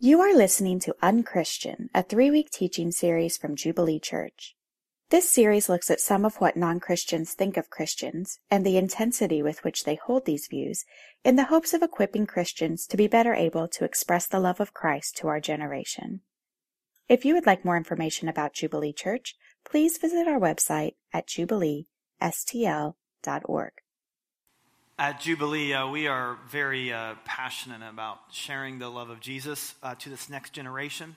You are listening to Unchristian, a three week teaching series from Jubilee Church. This series looks at some of what non Christians think of Christians and the intensity with which they hold these views in the hopes of equipping Christians to be better able to express the love of Christ to our generation. If you would like more information about Jubilee Church, please visit our website at jubileestl.org. At Jubilee, uh, we are very uh, passionate about sharing the love of Jesus uh, to this next generation.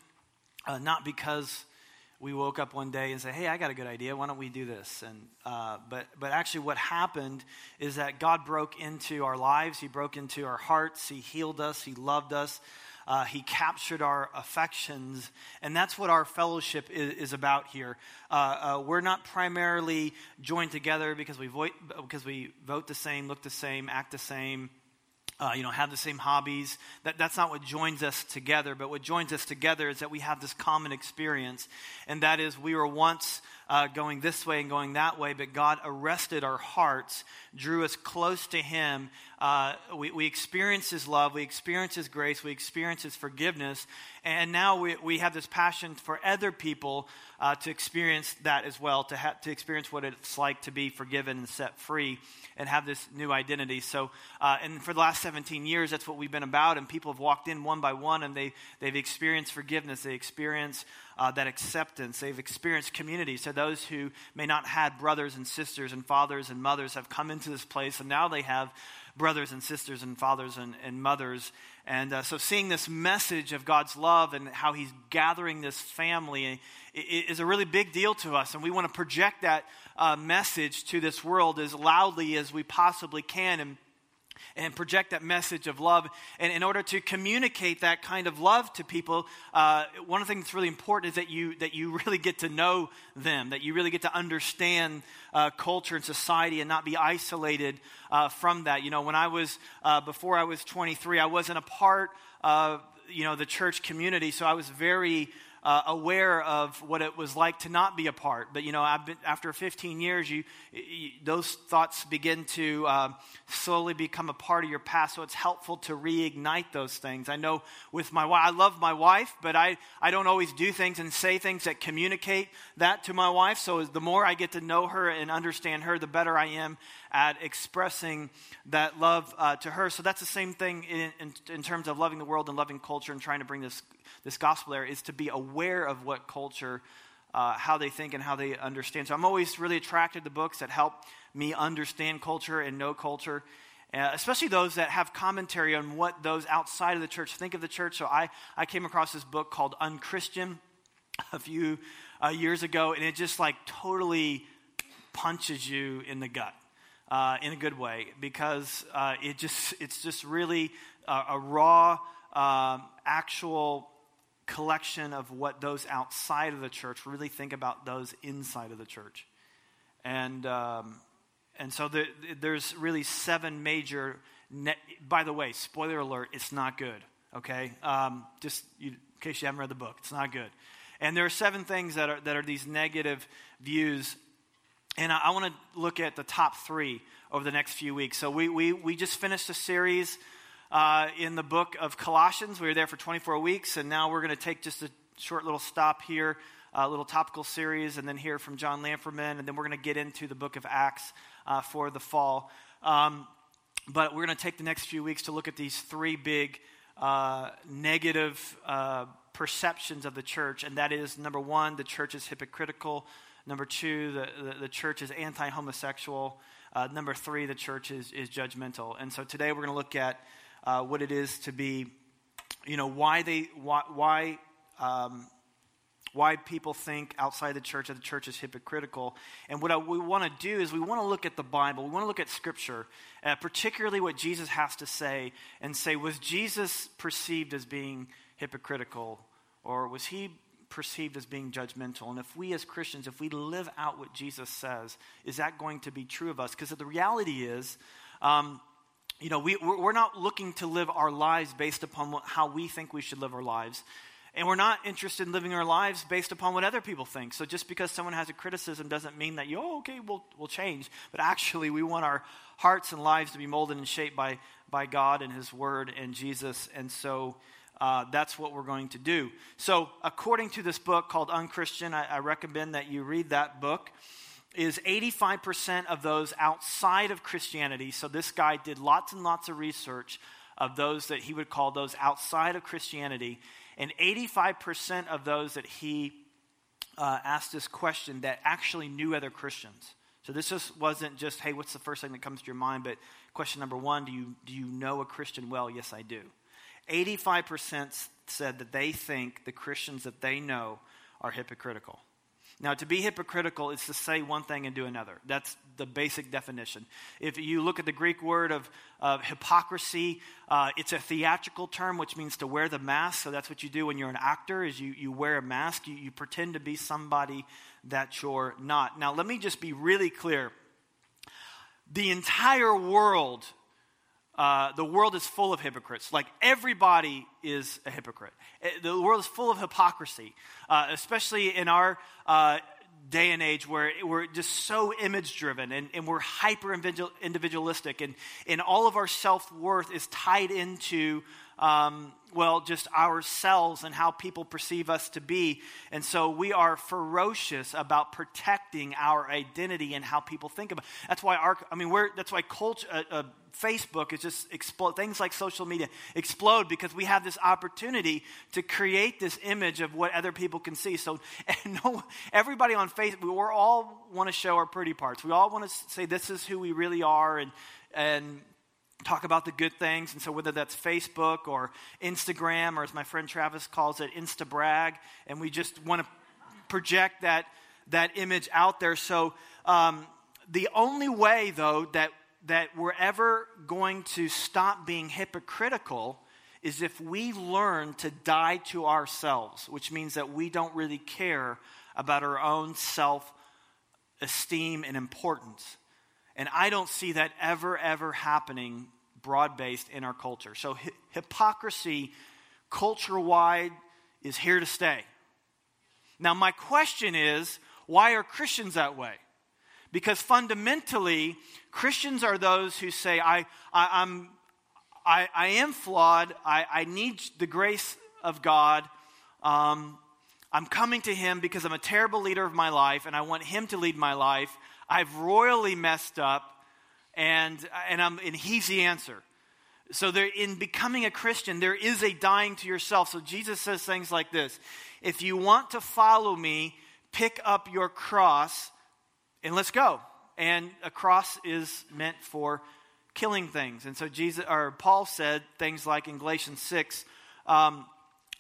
Uh, not because we woke up one day and said, "Hey, I got a good idea. Why don't we do this?" And uh, but but actually, what happened is that God broke into our lives. He broke into our hearts. He healed us. He loved us. Uh, he captured our affections, and that's what our fellowship is, is about here. Uh, uh, we're not primarily joined together because we vote because we vote the same, look the same, act the same. Uh, you know, have the same hobbies. That, that's not what joins us together. But what joins us together is that we have this common experience, and that is we were once uh, going this way and going that way, but God arrested our hearts, drew us close to Him. Uh, we, we experience His love, we experience His grace, we experience His forgiveness, and now we, we have this passion for other people uh, to experience that as well, to, ha- to experience what it's like to be forgiven and set free and have this new identity. So, uh, and for the last 17 years, that's what we've been about, and people have walked in one by one and they, they've experienced forgiveness, they experience uh, that acceptance. They've experienced community. So those who may not had brothers and sisters and fathers and mothers have come into this place, and now they have brothers and sisters and fathers and, and mothers. And uh, so seeing this message of God's love and how He's gathering this family is a really big deal to us. And we want to project that uh, message to this world as loudly as we possibly can. And and project that message of love. And in order to communicate that kind of love to people, uh, one of the things that's really important is that you, that you really get to know them, that you really get to understand uh, culture and society and not be isolated uh, from that. You know, when I was, uh, before I was 23, I wasn't a part of, you know, the church community, so I was very uh, aware of what it was like to not be a part. But you know, been, after 15 years, you, you, those thoughts begin to uh, slowly become a part of your past. So it's helpful to reignite those things. I know with my wife, I love my wife, but I, I don't always do things and say things that communicate that to my wife. So the more I get to know her and understand her, the better I am at expressing that love uh, to her. So that's the same thing in, in, in terms of loving the world and loving culture and trying to bring this this gospel there is to be aware of what culture, uh, how they think and how they understand. So I'm always really attracted to books that help me understand culture and know culture. Uh, especially those that have commentary on what those outside of the church think of the church. So I, I came across this book called Unchristian a few uh, years ago, and it just like totally punches you in the gut uh, in a good way because uh, it just it's just really a raw, um, actual collection of what those outside of the church really think about those inside of the church. And, um, and so the, there's really seven major, ne- by the way, spoiler alert, it's not good, okay? Um, just you, in case you haven't read the book, it's not good. And there are seven things that are, that are these negative views. And I, I want to look at the top three over the next few weeks. So we, we, we just finished a series uh, in the book of Colossians. We were there for 24 weeks, and now we're going to take just a short little stop here, a little topical series, and then hear from John Lamperman, and then we're going to get into the book of Acts uh, for the fall. Um, but we're going to take the next few weeks to look at these three big uh, negative uh, perceptions of the church, and that is number one, the church is hypocritical. Number two, the, the, the church is anti homosexual. Uh, number three, the church is, is judgmental. And so today we're going to look at uh, what it is to be, you know, why they, why, why, um, why people think outside the church that the church is hypocritical. And what I, we want to do is we want to look at the Bible. We want to look at Scripture, uh, particularly what Jesus has to say, and say, was Jesus perceived as being hypocritical, or was he perceived as being judgmental? And if we as Christians, if we live out what Jesus says, is that going to be true of us? Because the reality is, um, you know, we, we're not looking to live our lives based upon what, how we think we should live our lives. And we're not interested in living our lives based upon what other people think. So just because someone has a criticism doesn't mean that you, oh, okay, we'll, we'll change. But actually, we want our hearts and lives to be molded and shaped by, by God and His Word and Jesus. And so uh, that's what we're going to do. So, according to this book called Unchristian, I, I recommend that you read that book. Is 85% of those outside of Christianity. So, this guy did lots and lots of research of those that he would call those outside of Christianity. And 85% of those that he uh, asked this question that actually knew other Christians. So this just wasn't just, hey, what's the first thing that comes to your mind? But question number one, do you, do you know a Christian well? Yes, I do. 85% said that they think the Christians that they know are hypocritical. Now, to be hypocritical is to say one thing and do another. That's the basic definition. If you look at the Greek word of, of hypocrisy, uh, it's a theatrical term, which means to wear the mask. So that's what you do when you're an actor: is you, you wear a mask. You, you pretend to be somebody that you're not. Now, let me just be really clear. The entire world uh, the world is full of hypocrites. Like everybody is a hypocrite. Eh, the world is full of hypocrisy, uh, especially in our uh, day and age where we're just so image driven and, and, we're hyper individualistic, and, and all of our self worth is tied into um, well, just ourselves and how people perceive us to be. And so we are ferocious about protecting our identity and how people think about. It. That's why our, I mean, we're, that's why culture, uh, uh, Facebook is just explode. Things like social media explode because we have this opportunity to create this image of what other people can see. So, no, everybody on Facebook, we all want to show our pretty parts. We all want to say this is who we really are, and and talk about the good things. And so, whether that's Facebook or Instagram, or as my friend Travis calls it, Insta brag, and we just want to project that, that image out there. So, um, the only way, though, that, that we're ever going to stop being hypocritical is if we learn to die to ourselves, which means that we don't really care about our own self esteem and importance. And I don't see that ever, ever happening broad based in our culture. So, hi- hypocrisy, culture wide, is here to stay. Now, my question is why are Christians that way? Because fundamentally, Christians are those who say, I, I, am I, I am flawed, I, I need the grace of God. Um, I'm coming to Him because I'm a terrible leader of my life and I want Him to lead my life. I've royally messed up and, and, I'm, and He's the answer. So, there, in becoming a Christian, there is a dying to yourself. So, Jesus says things like this If you want to follow me, pick up your cross and let's go. And a cross is meant for killing things. And so, Jesus, or Paul said things like in Galatians 6, um,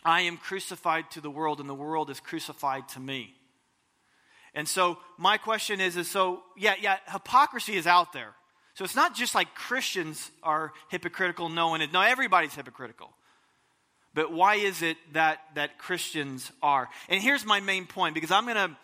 I am crucified to the world, and the world is crucified to me. And so, my question is, is so, yeah, yeah, hypocrisy is out there. So it's not just like Christians are hypocritical, no one is. No, everybody's hypocritical. But why is it that, that Christians are? And here's my main point because I'm going to,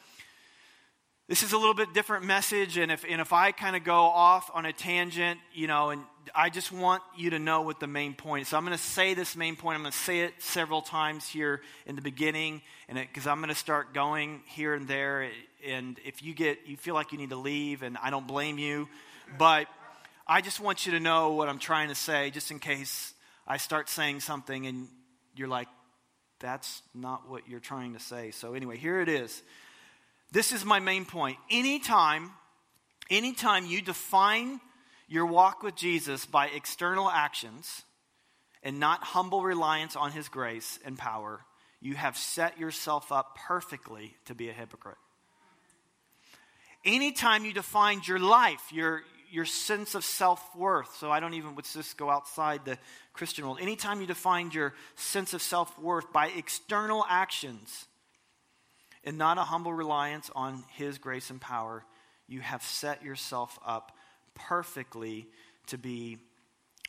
this is a little bit different message. And if, and if I kind of go off on a tangent, you know, and I just want you to know what the main point is. So I'm going to say this main point. I'm going to say it several times here in the beginning, and because I'm going to start going here and there. And if you get, you feel like you need to leave, and I don't blame you, but I just want you to know what I'm trying to say, just in case I start saying something and you're like, that's not what you're trying to say. So, anyway, here it is. This is my main point. Anytime, anytime you define your walk with Jesus by external actions and not humble reliance on his grace and power, you have set yourself up perfectly to be a hypocrite. Anytime you define your life, your, your sense of self worth. So I don't even, let's just go outside the Christian world. Anytime you define your sense of self worth by external actions and not a humble reliance on His grace and power, you have set yourself up perfectly to be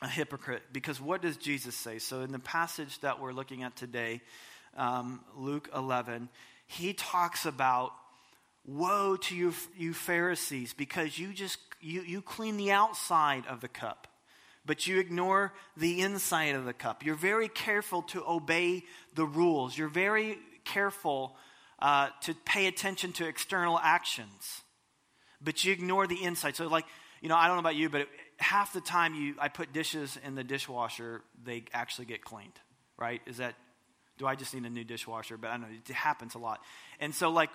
a hypocrite. Because what does Jesus say? So in the passage that we're looking at today, um, Luke 11, he talks about woe to you, you Pharisees, because you just you, you clean the outside of the cup, but you ignore the inside of the cup. You're very careful to obey the rules. You're very careful uh, to pay attention to external actions, but you ignore the inside. So, like, you know, I don't know about you, but half the time you I put dishes in the dishwasher, they actually get cleaned. right? Is that, do I just need a new dishwasher? But I know it happens a lot. And so, like,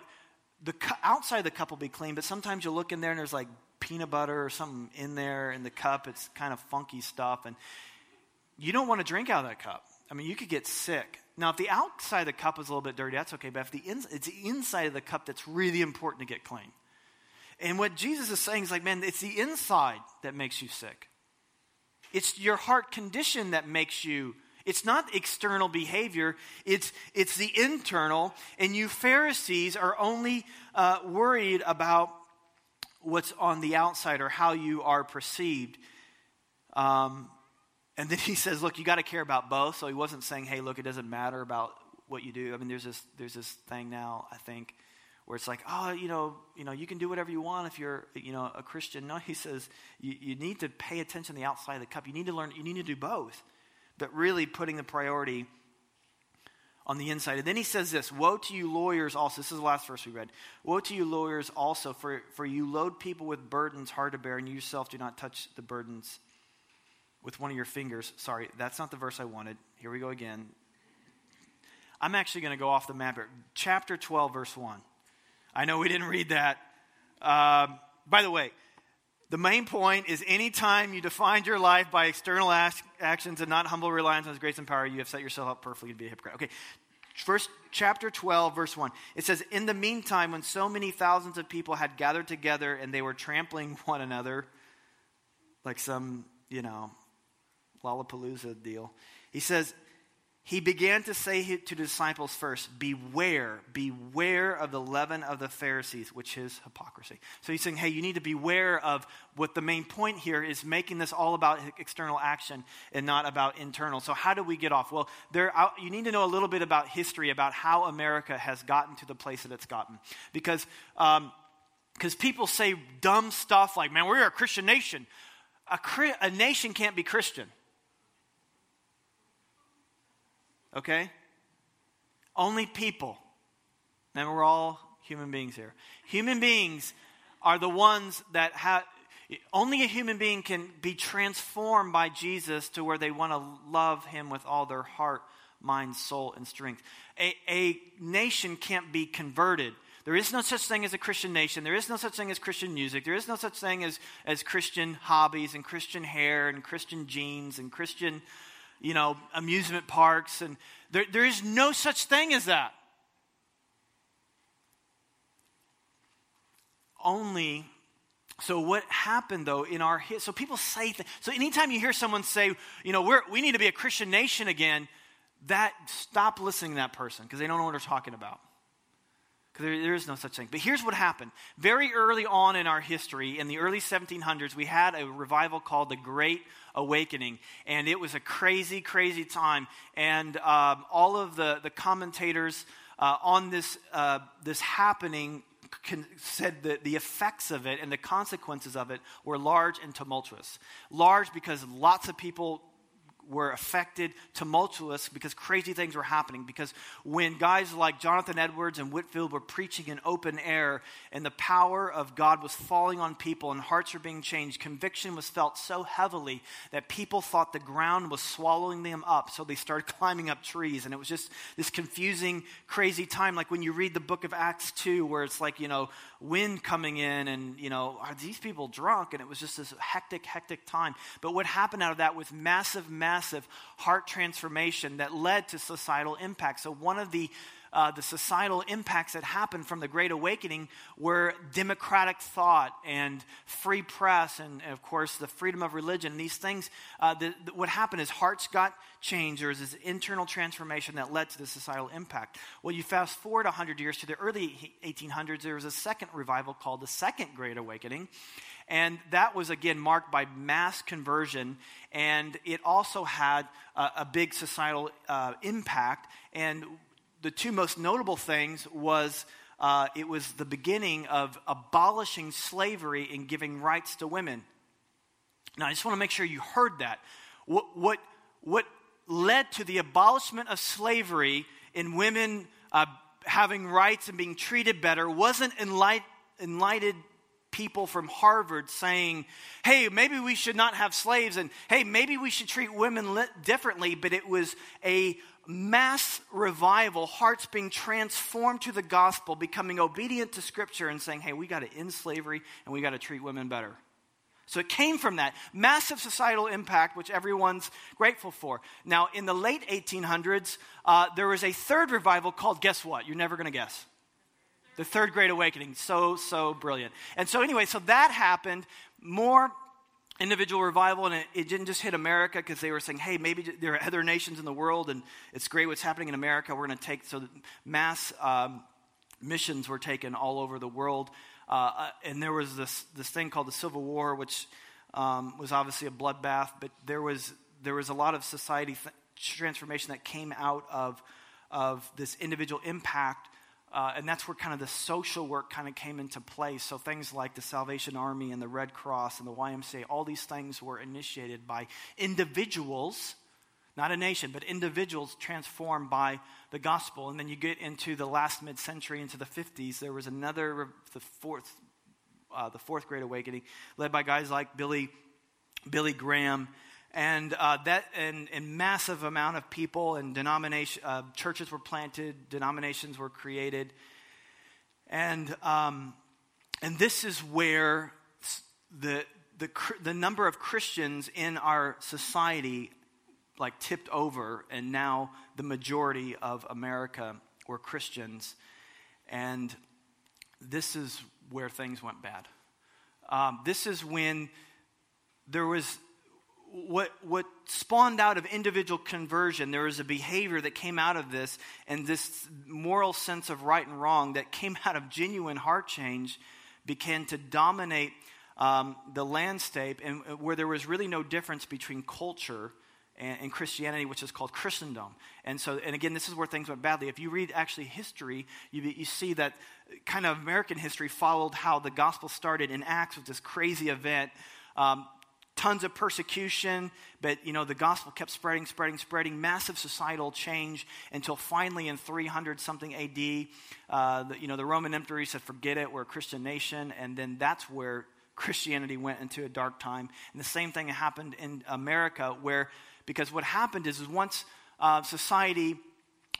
the outside of the cup will be clean, but sometimes you'll look in there and there's like peanut butter or something in there in the cup. It's kind of funky stuff. And you don't want to drink out of that cup. I mean, you could get sick. Now, if the outside of the cup is a little bit dirty, that's okay. But if the in, it's the inside of the cup that's really important to get clean. And what Jesus is saying is like, man, it's the inside that makes you sick. It's your heart condition that makes you. It's not external behavior, it's, it's the internal. And you Pharisees are only uh, worried about what's on the outside or how you are perceived. Um, and then he says, look, you got to care about both. So he wasn't saying, hey, look, it doesn't matter about what you do. I mean, there's this, there's this thing now, I think, where it's like, oh, you know, you know, you can do whatever you want if you're, you know, a Christian. No, he says you, you need to pay attention to the outside of the cup. You need to learn, you need to do both, but really putting the priority on the inside. And then he says this Woe to you, lawyers, also. This is the last verse we read. Woe to you, lawyers, also, for, for you load people with burdens hard to bear, and you yourself do not touch the burdens with one of your fingers. Sorry, that's not the verse I wanted. Here we go again. I'm actually going to go off the map here. Chapter 12, verse 1. I know we didn't read that. Um, by the way, the main point is anytime you define your life by external actions and not humble reliance on His grace and power, you have set yourself up perfectly to be a hypocrite. Okay, first chapter 12, verse 1. It says, In the meantime, when so many thousands of people had gathered together and they were trampling one another, like some, you know, Lollapalooza deal, he says, he began to say to disciples first, Beware, beware of the leaven of the Pharisees, which is hypocrisy. So he's saying, Hey, you need to beware of what the main point here is making this all about external action and not about internal. So, how do we get off? Well, there, you need to know a little bit about history, about how America has gotten to the place that it's gotten. Because um, because people say dumb stuff like, man, we're a Christian nation. A, a nation can't be Christian. Okay? Only people. And we're all human beings here. Human beings are the ones that have. Only a human being can be transformed by Jesus to where they want to love him with all their heart, mind, soul, and strength. A, a nation can't be converted. There is no such thing as a Christian nation. There is no such thing as Christian music. There is no such thing as, as Christian hobbies and Christian hair and Christian jeans and Christian you know, amusement parks. And there, there is no such thing as that. Only so what happened though in our so people say th- so anytime you hear someone say you know we're, we need to be a christian nation again that stop listening to that person because they don't know what they're talking about because there, there is no such thing. But here's what happened. Very early on in our history, in the early 1700s, we had a revival called the Great Awakening. And it was a crazy, crazy time. And um, all of the, the commentators uh, on this, uh, this happening said that the effects of it and the consequences of it were large and tumultuous. Large because lots of people were affected, tumultuous, because crazy things were happening. Because when guys like Jonathan Edwards and Whitefield were preaching in open air and the power of God was falling on people and hearts were being changed, conviction was felt so heavily that people thought the ground was swallowing them up. So they started climbing up trees. And it was just this confusing, crazy time. Like when you read the book of Acts 2, where it's like, you know, wind coming in and, you know, are these people drunk? And it was just this hectic, hectic time. But what happened out of that was massive, massive heart transformation that led to societal impact. So one of the uh, the societal impacts that happened from the Great Awakening were democratic thought and free press, and, and of course, the freedom of religion. These things, uh, the, the, what happened is hearts got changed. There was this internal transformation that led to the societal impact. Well, you fast forward 100 years to the early 1800s, there was a second revival called the Second Great Awakening. And that was again marked by mass conversion, and it also had a, a big societal uh, impact. And the two most notable things was uh, it was the beginning of abolishing slavery and giving rights to women. Now, I just want to make sure you heard that. What, what, what led to the abolishment of slavery in women uh, having rights and being treated better wasn't enlight, enlightened people from Harvard saying, hey, maybe we should not have slaves, and hey, maybe we should treat women differently, but it was a mass revival, hearts being transformed to the gospel, becoming obedient to Scripture, and saying, hey, we got to end slavery and we got to treat women better. So it came from that massive societal impact, which everyone's grateful for. Now, in the late 1800s, uh, there was a third revival called, guess what? You're never going to guess. The Third Great Awakening. So, so brilliant. And so, anyway, so that happened. More individual revival, and it, it didn't just hit America because they were saying, hey, maybe there are other nations in the world, and it's great what's happening in America. We're going to take, so mass um, missions were taken all over the world. Uh, uh, and there was this, this thing called the Civil War, which um, was obviously a bloodbath, but there was, there was a lot of society th- transformation that came out of, of this individual impact. Uh, and that's where kind of the social work kind of came into play. So things like the Salvation Army and the Red Cross and the YMCA, all these things were initiated by individuals not a nation, but individuals transformed by the gospel. And then you get into the last mid century, into the 50s, there was another, the fourth, uh, the fourth great awakening, led by guys like Billy, Billy Graham. And uh, that and, and massive amount of people and denomination uh, churches were planted, denominations were created, and um, and this is where the the the number of Christians in our society like tipped over, and now the majority of America were Christians. And this is where things went bad. Um, this is when there was what, what spawned out of individual conversion. There was a behavior that came out of this, and this moral sense of right and wrong that came out of genuine heart change began to dominate um, the landscape, and where there was really no difference between culture and, and, Christianity, which is called Christendom. And so, and again, this is where things went badly. If you read actually history, you, you see that kind of American history followed how the gospel started in Acts with this crazy event. Um, tons of persecution, but you know the gospel kept spreading, spreading, spreading. Massive societal change until finally in 300 something A.D., uh, the, you know the Roman emperor said, "Forget it, we're a Christian nation," and then that's where Christianity went into a dark time. And the same thing happened in America, where because what happened is, is once uh, society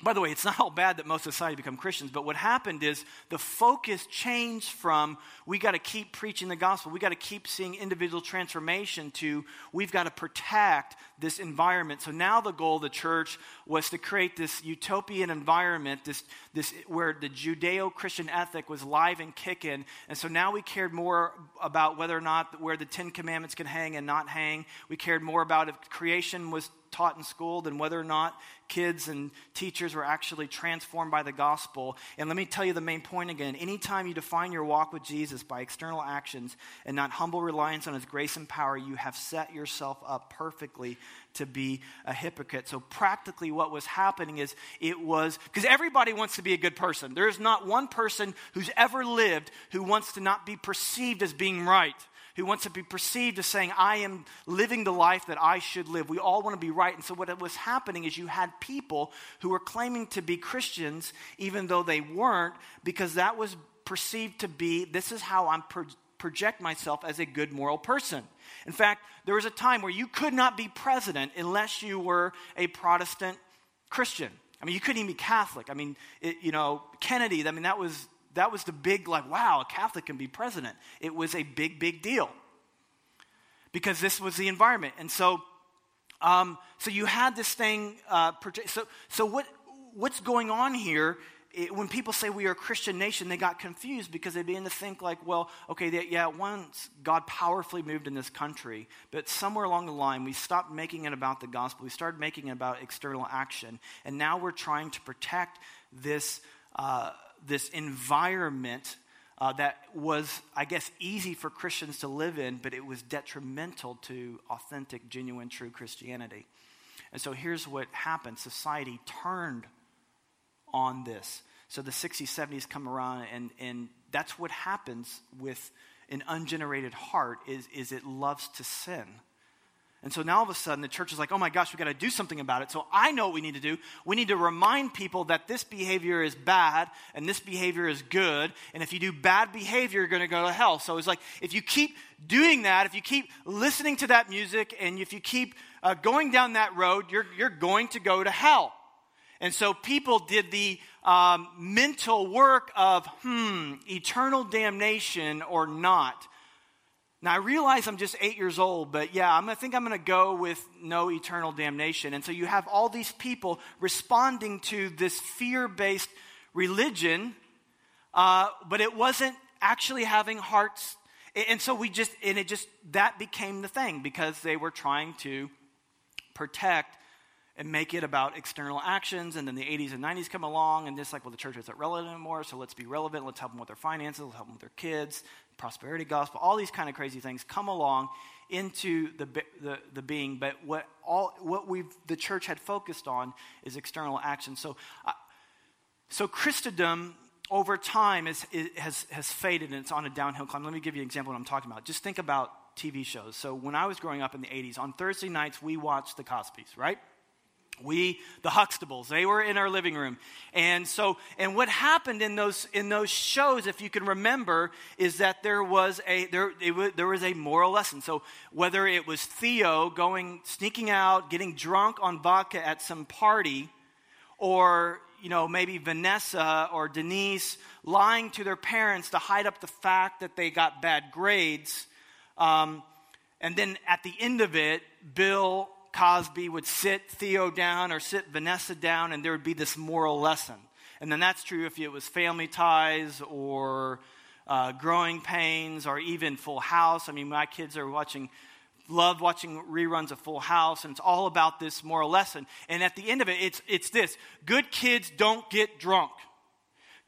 by the way, it's not all bad that most society become Christians, but what happened is the focus changed from we got to keep preaching the gospel, we got to keep seeing individual transformation to we've got to protect this environment. So now the goal of the church was to create this utopian environment, this, this where the Judeo-Christian ethic was live and kicking. And so now we cared more about whether or not where the Ten Commandments could hang and not hang. We cared more about if creation was taught in school than whether or not kids and teachers were actually transformed by the gospel. And let me tell you the main point again. Anytime you define your walk with Jesus by external actions and not humble reliance on his grace and power, you have set yourself up perfectly to be a hypocrite. So, practically, what was happening is it was because everybody wants to be a good person. There is not one person who's ever lived who wants to not be perceived as being right who wants to be perceived as saying, I am living the life that I should live. We all want to be right. And so, what was happening is you had people who were claiming to be Christians, even though they weren't, because that was perceived to be this is how I'm pro- project myself as a good moral person. In fact, there was a time where you could not be president unless you were a Protestant Christian. I mean, you couldn't even be Catholic. I mean, it, you know, Kennedy, I mean, that was that was the big, like, wow, a Catholic can be president. It was a big, big deal because this was the environment. And so, um, so you had this thing. Uh, so, so what, what's going on here? It, when people say we are a Christian nation, they got confused because they began to think like, well, okay, they, yeah, once God powerfully moved in this country, but somewhere along the line we stopped making it about the gospel. We started making it about external action, and now we're trying to protect this. Uh, this environment uh, that was, I guess, easy for Christians to live in, but it was detrimental to authentic, genuine, true Christianity. And so here's what happened society turned on this. So the 60s, 70s come around, and, and that's what happens with an ungenerated heart is, is it loves to sin. And so now all of a sudden the church is like, oh my gosh, we got to do something about it. So I know what we need to do. We need to remind people that this behavior is bad and this behavior is good. And if you do bad behavior, you're going to go to hell. So it's like, if you keep doing that, if you keep listening to that music, and if you keep uh, going down that road, you're, you're going to go to hell. And so people did the um, mental work of, hmm, eternal damnation or not. Now, I realize I'm just eight years old, but yeah, I'm, I think I'm going to go with no eternal damnation. And so you have all these people responding to this fear based religion, uh, but it wasn't actually having hearts. And so we just, and it just, that became the thing because they were trying to protect and make it about external actions. And then the 80s and 90s come along, and just like, well, the church isn't relevant anymore, so let's be relevant. Let's help them with their finances, let's help them with their kids, prosperity gospel, all these kind of crazy things come along into the, the, the being. But what, all, what we've, the church had focused on is external action. So, uh, so Christendom over time is, is, has, has faded and it's on a downhill climb. Let me give you an example of what I'm talking about. Just think about TV shows. So when I was growing up in the 80s, on Thursday nights, we watched the Cosbys, right? We the huxtables they were in our living room. And so and what happened in those in those shows if you can remember is that there was a there was, there was a moral lesson. So whether it was theo going sneaking out getting drunk on vodka at some party or you know maybe vanessa or denise lying to their parents to hide up the fact that they got bad grades um, and then at the end of it bill Cosby would sit Theo down or sit Vanessa down, and there would be this moral lesson. And then that's true if it was family ties or uh, growing pains or even Full House. I mean, my kids are watching, love watching reruns of Full House, and it's all about this moral lesson. And at the end of it, it's, it's this good kids don't get drunk.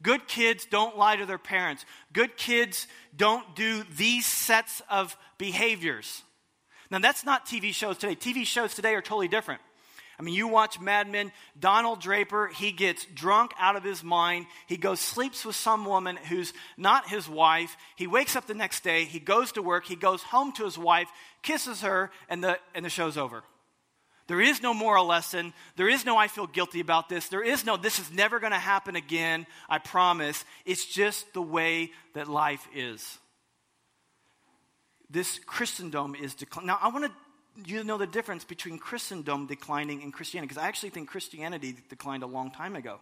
Good kids don't lie to their parents. Good kids don't do these sets of behaviors. Now, that's not TV shows today. TV shows today are totally different. I mean, you watch Mad Men, Donald Draper, he gets drunk out of his mind. He goes, sleeps with some woman who's not his wife. He wakes up the next day, he goes to work, he goes home to his wife, kisses her, and the, and the show's over. There is no moral lesson. There is no, I feel guilty about this. There is no, this is never going to happen again, I promise. It's just the way that life is this Christendom is declining. Now, I want you to know the difference between Christendom declining and Christianity, because I actually think Christianity declined a long time ago.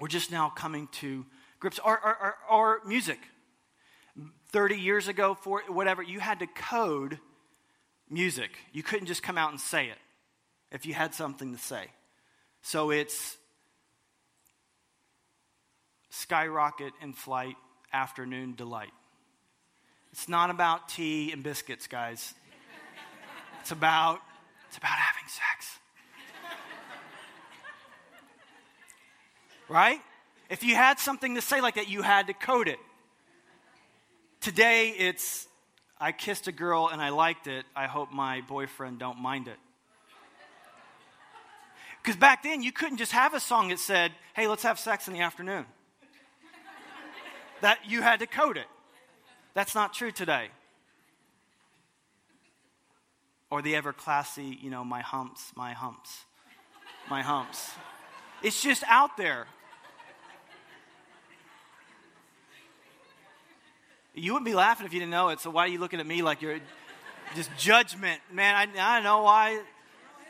We're just now coming to grips. Or, or, or, or music. 30 years ago, for whatever, you had to code music. You couldn't just come out and say it if you had something to say. So it's skyrocket in flight, afternoon delight. It's not about tea and biscuits, guys. It's about it's about having sex. right? If you had something to say like that, you had to code it. Today it's I kissed a girl and I liked it. I hope my boyfriend don't mind it. Because back then you couldn't just have a song that said, "Hey, let's have sex in the afternoon." that you had to code it. That's not true today. Or the ever classy, you know, my humps, my humps, my humps. It's just out there. You wouldn't be laughing if you didn't know it, so why are you looking at me like you're just judgment? Man, I, I know why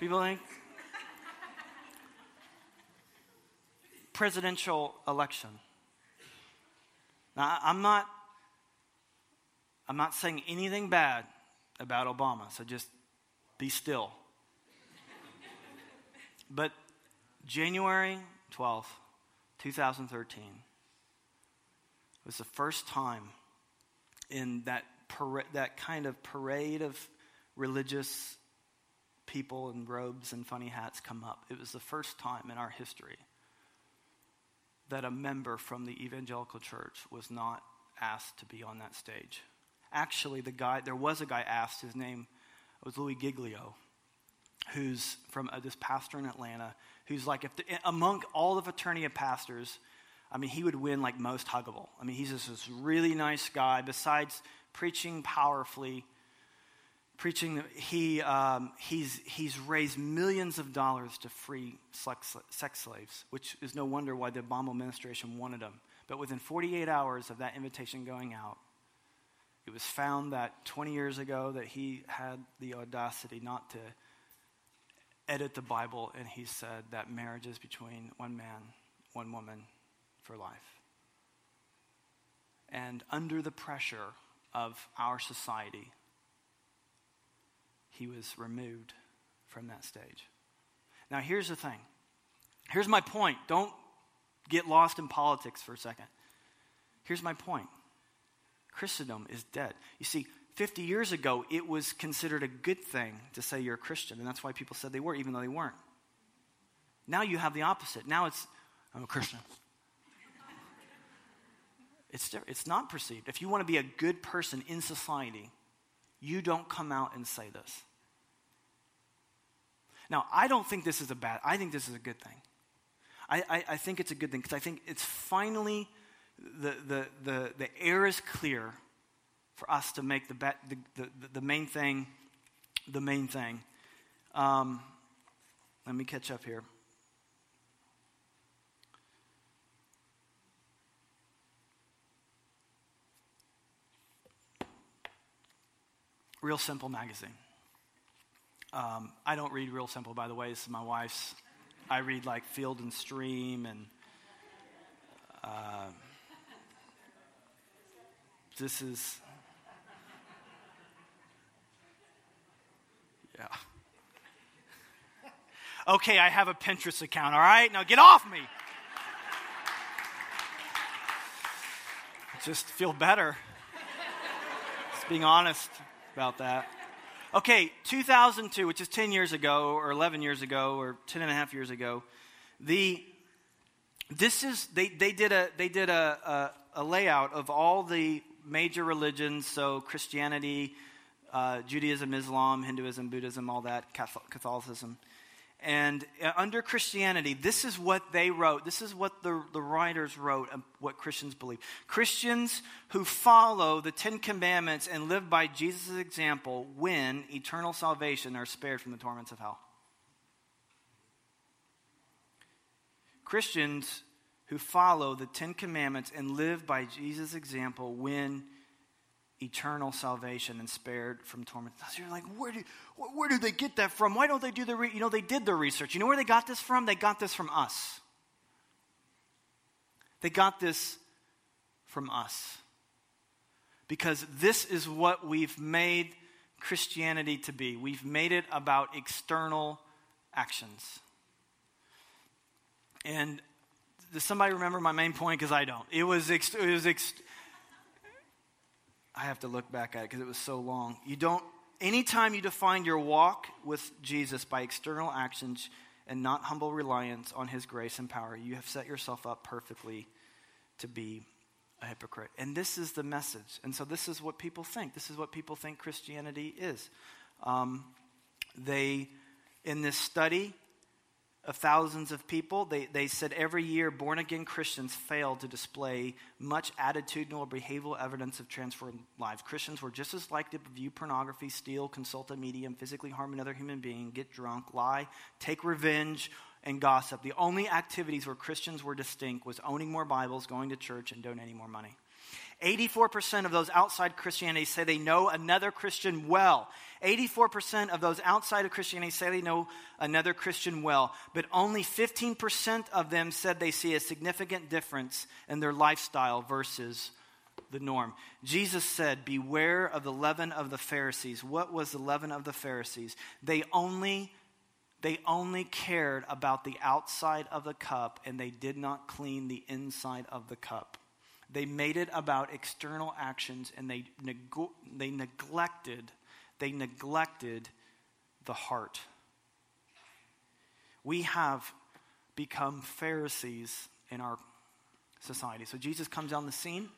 people think. Presidential election. Now, I'm not I'm not saying anything bad about Obama, so just be still. but January 12th, 2013 was the first time in that, that kind of parade of religious people in robes and funny hats come up. It was the first time in our history that a member from the evangelical church was not asked to be on that stage actually, the guy, there was a guy asked, his name was Louis Giglio, who's from uh, this pastor in Atlanta, who's like, if the, among all the fraternity of pastors, I mean, he would win like most huggable. I mean, he's just this really nice guy. Besides preaching powerfully, preaching, he, um, he's, he's raised millions of dollars to free sex, slaves, which is no wonder why the Obama administration wanted him. But within 48 hours of that invitation going out, it was found that 20 years ago that he had the audacity not to edit the Bible and he said that marriage is between one man, one woman for life. And under the pressure of our society, he was removed from that stage. Now, here's the thing. Here's my point. Don't get lost in politics for a second. Here's my point Christendom is dead. You see, 50 years ago, it was considered a good thing to say you're a Christian, and that's why people said they were, even though they weren't. Now you have the opposite. Now it's, I'm a Christian. It's, it's not perceived. If you want to be a good person in society, you don't come out and say this. Now, I don't think this is a bad, I think this is a good thing. I, I, I think it's a good thing because I think it's finally, the, the, the, the air is clear for us to make the, bet, the, the, the main thing the main thing. Um, let me catch up here. Real Simple magazine. Um, I don't read Real Simple, by the way. This is my wife's. I read like Field and Stream and. Uh, this is. Yeah. Okay, I have a Pinterest account, all right? Now get off me. Just feel better. Just being honest about that. Okay, 2002, which is 10 years ago, or 11 years ago, or 10 and a half years ago, the this is they, they did a they did a, a, a layout of all the major religions, so Christianity, uh, Judaism, Islam, Hinduism, Buddhism, all that, Catholicism. And uh, under Christianity, this is what they wrote. This is what the, the writers wrote, and what Christians believe. Christians who follow the Ten Commandments and live by Jesus' example win eternal salvation are spared from the torments of hell. Christians who follow the Ten Commandments and live by Jesus' example win eternal salvation and spared from torment. So you're like, where do, where do they get that from? Why don't they do the, you know, they did their research. You know where they got this from? They got this from us. They got this from us. Because this is what we've made Christianity to be. We've made it about external actions. And does somebody remember my main point? Because I don't. It was, ex- it was ex- I have to look back at it because it was so long. You don't, anytime you define your walk with Jesus by external actions and not humble reliance on his grace and power, you have set yourself up perfectly to be a hypocrite. And this is the message. And so this is what people think. This is what people think Christianity is. Um, they, in this study, of thousands of people, they, they said every year born again Christians failed to display much attitudinal or behavioral evidence of transformed lives. Christians were just as likely to view pornography, steal, consult a medium, physically harm another human being, get drunk, lie, take revenge, and gossip. The only activities where Christians were distinct was owning more Bibles, going to church, and donating more money. 84% of those outside Christianity say they know another Christian well. 84% of those outside of Christianity say they know another Christian well, but only 15% of them said they see a significant difference in their lifestyle versus the norm. Jesus said, Beware of the leaven of the Pharisees. What was the leaven of the Pharisees? They only they only cared about the outside of the cup and they did not clean the inside of the cup. They made it about external actions and they, neg- they neglected they neglected the heart. We have become Pharisees in our society. So Jesus comes on the scene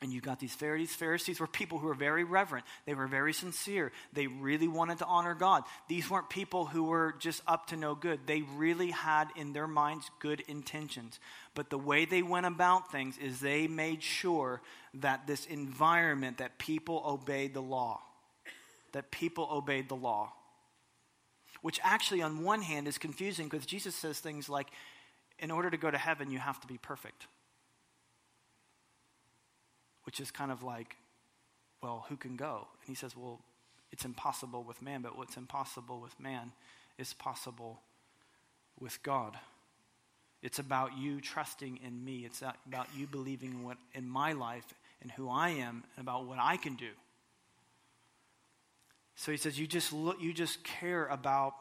and you've got these Pharisees. Pharisees were people who were very reverent. They were very sincere. They really wanted to honor God. These weren't people who were just up to no good. They really had in their minds good intentions. But the way they went about things is they made sure that this environment, that people obeyed the law. That people obeyed the law. Which actually, on one hand, is confusing because Jesus says things like, in order to go to heaven, you have to be perfect which is kind of like, well, who can go? And he says, well, it's impossible with man, but what's impossible with man is possible with God. It's about you trusting in me. It's about you believing in what in my life and who I am and about what I can do. So he says you just look you just care about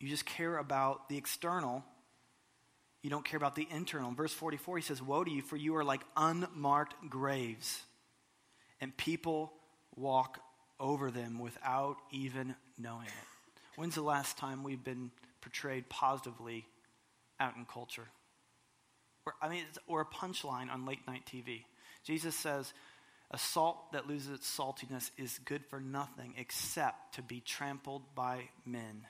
you just care about the external. You don't care about the internal. In verse 44 he says woe to you for you are like unmarked graves and people walk over them without even knowing it. When's the last time we've been portrayed positively out in culture? Or, I mean, or a punchline on late night TV. Jesus says, a salt that loses its saltiness is good for nothing except to be trampled by men.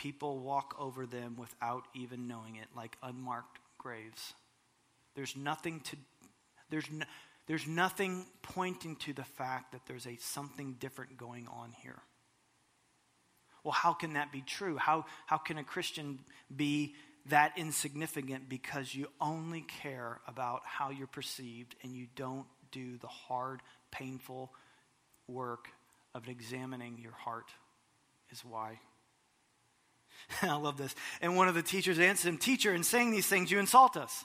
People walk over them without even knowing it, like unmarked graves. There's nothing to, there's, no, there's nothing pointing to the fact that there's a something different going on here. Well, how can that be true? How, how can a Christian be that insignificant because you only care about how you're perceived and you don't do the hard, painful work of examining your heart? Is why. I love this. And one of the teachers answered him, Teacher, in saying these things, you insult us.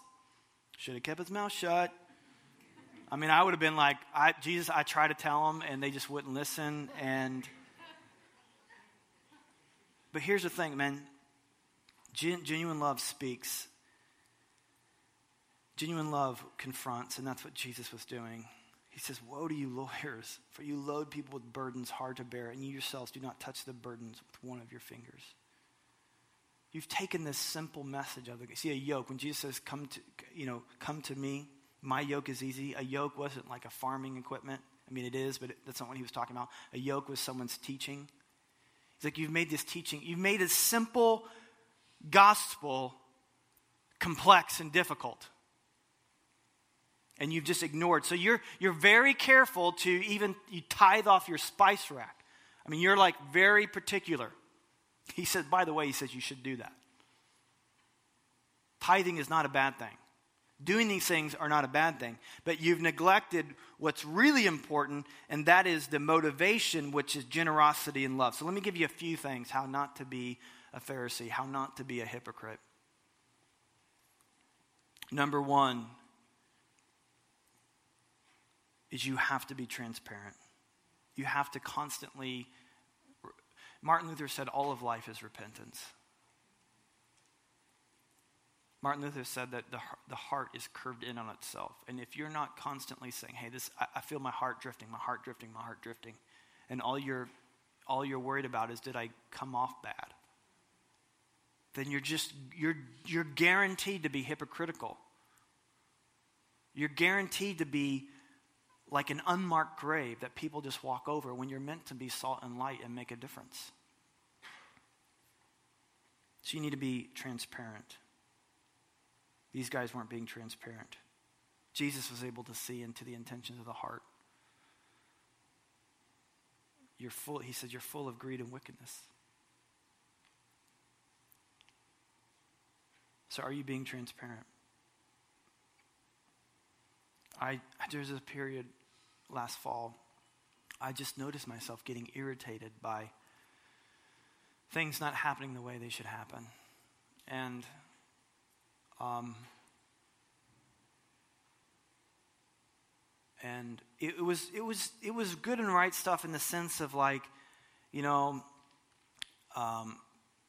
Should have kept his mouth shut. I mean, I would have been like, I, Jesus, I try to tell them, and they just wouldn't listen. And but here's the thing, man. Gen- genuine love speaks. Genuine love confronts, and that's what Jesus was doing. He says, Woe to you, lawyers, for you load people with burdens hard to bear, and you yourselves do not touch the burdens with one of your fingers. You've taken this simple message of the see a yoke. When Jesus says, Come to you know, come to me, my yoke is easy. A yoke wasn't like a farming equipment. I mean, it is, but it, that's not what he was talking about. A yoke was someone's teaching. He's like, You've made this teaching, you've made a simple gospel complex and difficult. And you've just ignored. So you're, you're very careful to even you tithe off your spice rack. I mean, you're like very particular. He says, by the way, he says you should do that. Tithing is not a bad thing. Doing these things are not a bad thing, but you've neglected what's really important, and that is the motivation, which is generosity and love. So let me give you a few things how not to be a Pharisee, how not to be a hypocrite. Number one is you have to be transparent. You have to constantly. Martin Luther said all of life is repentance. Martin Luther said that the, the heart is curved in on itself. And if you're not constantly saying, hey, this, I, I feel my heart drifting, my heart drifting, my heart drifting, and all you're, all you're worried about is, did I come off bad? Then you're just, you're, you're guaranteed to be hypocritical. You're guaranteed to be like an unmarked grave that people just walk over when you're meant to be salt and light and make a difference. So you need to be transparent. These guys weren't being transparent. Jesus was able to see into the intentions of the heart. You're full, he said, you're full of greed and wickedness. So are you being transparent? I there's a period last fall I just noticed myself getting irritated by things not happening the way they should happen. And um, and it, was it was it was good and right stuff in the sense of like, you know, um,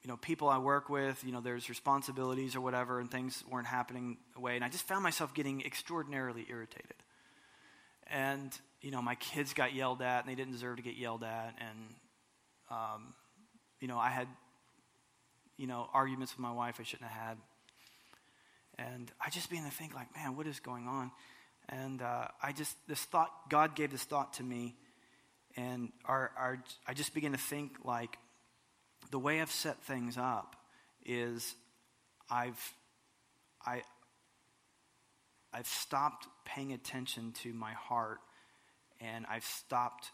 you know, people I work with, you know, there's responsibilities or whatever, and things weren't happening the way, and I just found myself getting extraordinarily irritated. And you know, my kids got yelled at, and they didn't deserve to get yelled at, and um, you know, I had you know arguments with my wife I shouldn't have had and I just began to think, like, man, what is going on? And uh, I just, this thought, God gave this thought to me. And our, our, I just began to think, like, the way I've set things up is I've, I, I've stopped paying attention to my heart and I've stopped.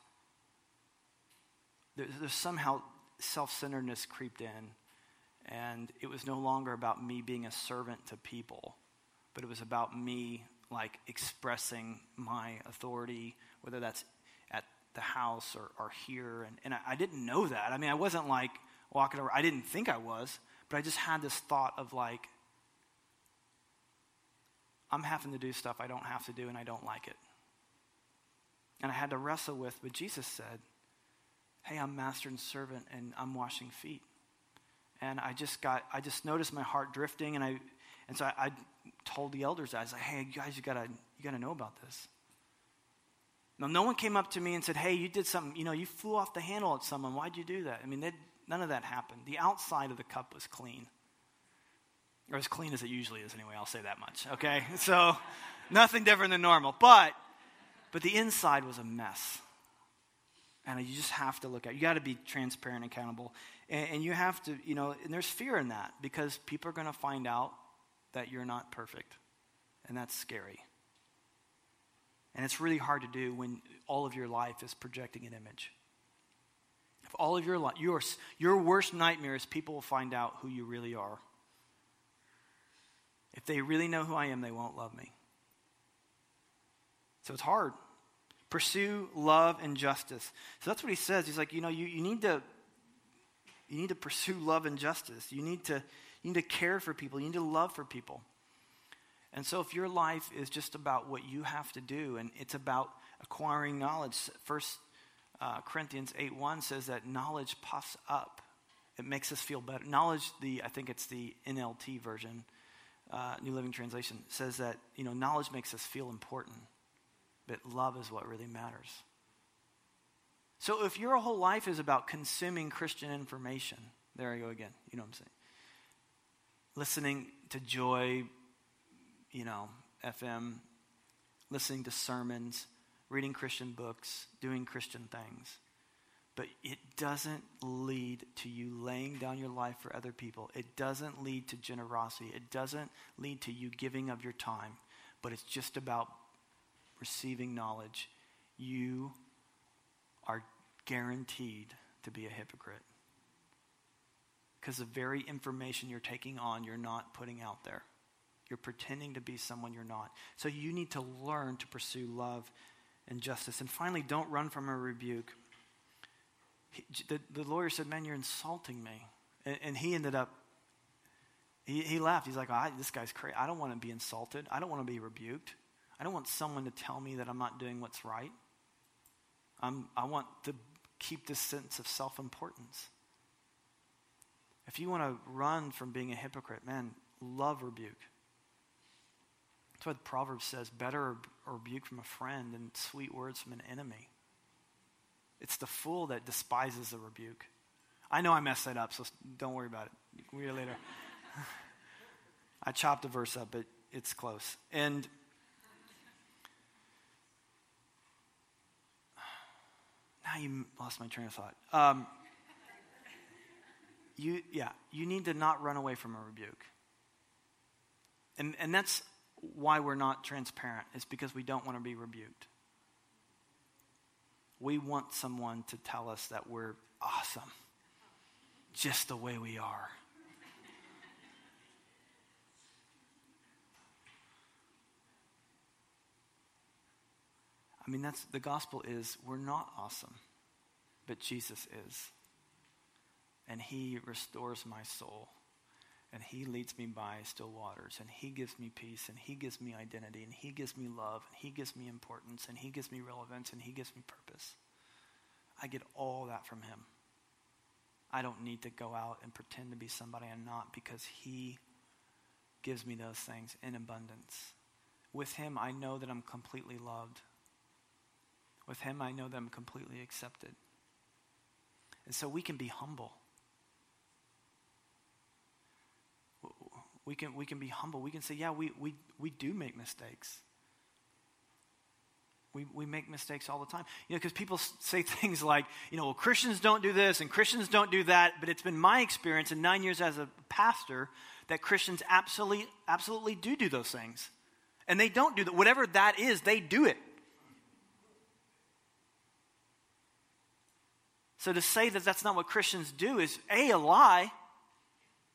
There's, there's somehow self centeredness creeped in and it was no longer about me being a servant to people, but it was about me like expressing my authority, whether that's at the house or, or here. And, and I, I didn't know that. I mean, I wasn't like walking around. I didn't think I was, but I just had this thought of like, I'm having to do stuff I don't have to do and I don't like it. And I had to wrestle with, but Jesus said, Hey, I'm master and servant and I'm washing feet. And I just got, I just noticed my heart drifting and I, and so I, I told the elders, I was like, Hey, guys, you gotta, you gotta know about this. Now, no one came up to me and said, Hey, you did something, you know, you flew off the handle at someone. Why'd you do that? I mean, none of that happened. The outside of the cup was clean. Or as clean as it usually is, anyway, I'll say that much, okay? So, nothing different than normal. But, but the inside was a mess. And you just have to look at You got to be transparent and accountable. And, and you have to, you know, and there's fear in that because people are going to find out that you're not perfect. And that's scary. And it's really hard to do when all of your life is projecting an image. If all of your life, your, your worst nightmare is people will find out who you really are. If they really know who I am, they won't love me. So it's hard. Pursue love and justice. So that's what he says. He's like, you know, you, you need to you need to pursue love and justice. You need to you need to care for people. You need to love for people. And so if your life is just about what you have to do and it's about acquiring knowledge, First uh, Corinthians 8 1 says that knowledge puffs up. It makes us feel better. Knowledge, the I think it's the NLT version, uh, New Living Translation, says that you know knowledge makes us feel important, but love is what really matters. So if your whole life is about consuming Christian information, there I go again. You know what I'm saying? Listening to joy, you know, FM, listening to sermons, reading Christian books, doing Christian things but it doesn't lead to you laying down your life for other people. It doesn't lead to generosity. It doesn't lead to you giving of your time, but it's just about receiving knowledge. You are guaranteed to be a hypocrite. Because the very information you're taking on, you're not putting out there. You're pretending to be someone you're not. So you need to learn to pursue love and justice. And finally, don't run from a rebuke he, the, the lawyer said, Man, you're insulting me. And, and he ended up, he, he laughed. He's like, oh, This guy's crazy. I don't want to be insulted. I don't want to be rebuked. I don't want someone to tell me that I'm not doing what's right. I'm, I want to keep this sense of self importance. If you want to run from being a hypocrite, man, love rebuke. That's what Proverbs says better a rebuke from a friend than sweet words from an enemy. It's the fool that despises the rebuke. I know I messed that up, so don't worry about it. You can read it later. I chopped a verse up, but it's close. And now you lost my train of thought. Um, you, yeah, you need to not run away from a rebuke. And, and that's why we're not transparent, is because we don't want to be rebuked. We want someone to tell us that we're awesome, just the way we are. I mean, that's the gospel is we're not awesome, but Jesus is. And he restores my soul. And he leads me by still waters. And he gives me peace. And he gives me identity. And he gives me love. And he gives me importance. And he gives me relevance. And he gives me purpose. I get all that from him. I don't need to go out and pretend to be somebody I'm not because he gives me those things in abundance. With him, I know that I'm completely loved. With him, I know that I'm completely accepted. And so we can be humble. We can, we can be humble. We can say, yeah, we, we, we do make mistakes. We, we make mistakes all the time. You know, because people say things like, you know, well, Christians don't do this and Christians don't do that. But it's been my experience in nine years as a pastor that Christians absolutely, absolutely do do those things. And they don't do that. Whatever that is, they do it. So to say that that's not what Christians do is A, a lie,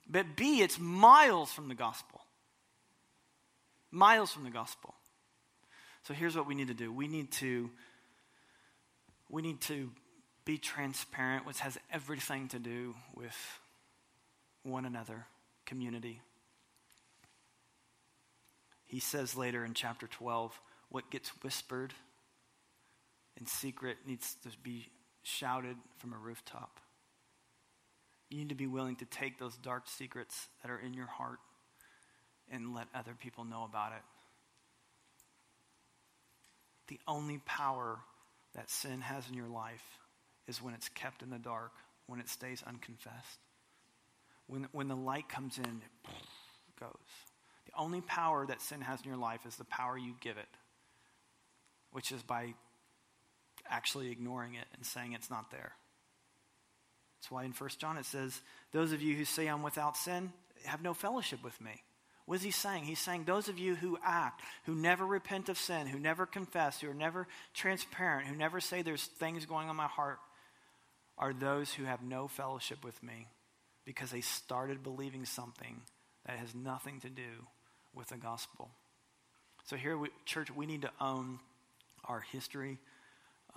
but B, it's miles from the gospel. Miles from the gospel. So here's what we need to do. We need to we need to be transparent, which has everything to do with one another, community. He says later in chapter 12, what gets whispered in secret needs to be shouted from a rooftop. You need to be willing to take those dark secrets that are in your heart and let other people know about it. The only power that sin has in your life is when it's kept in the dark, when it stays unconfessed. When, when the light comes in, it goes. The only power that sin has in your life is the power you give it, which is by actually ignoring it and saying it's not there. That's why in 1 John it says, Those of you who say I'm without sin have no fellowship with me. What is he saying? He's saying, Those of you who act, who never repent of sin, who never confess, who are never transparent, who never say there's things going on my heart, are those who have no fellowship with me because they started believing something that has nothing to do with the gospel. So, here, we, church, we need to own our history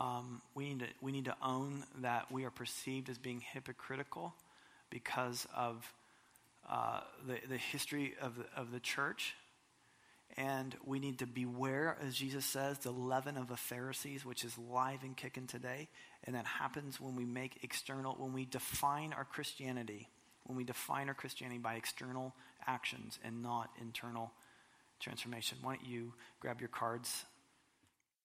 um, we, need to, we need to own that we are perceived as being hypocritical because of uh, the, the history of the, of the church. And we need to beware, as Jesus says, the leaven of the Pharisees, which is live and kicking today. And that happens when we make external, when we define our Christianity, when we define our Christianity by external actions and not internal transformation. Why don't you grab your cards?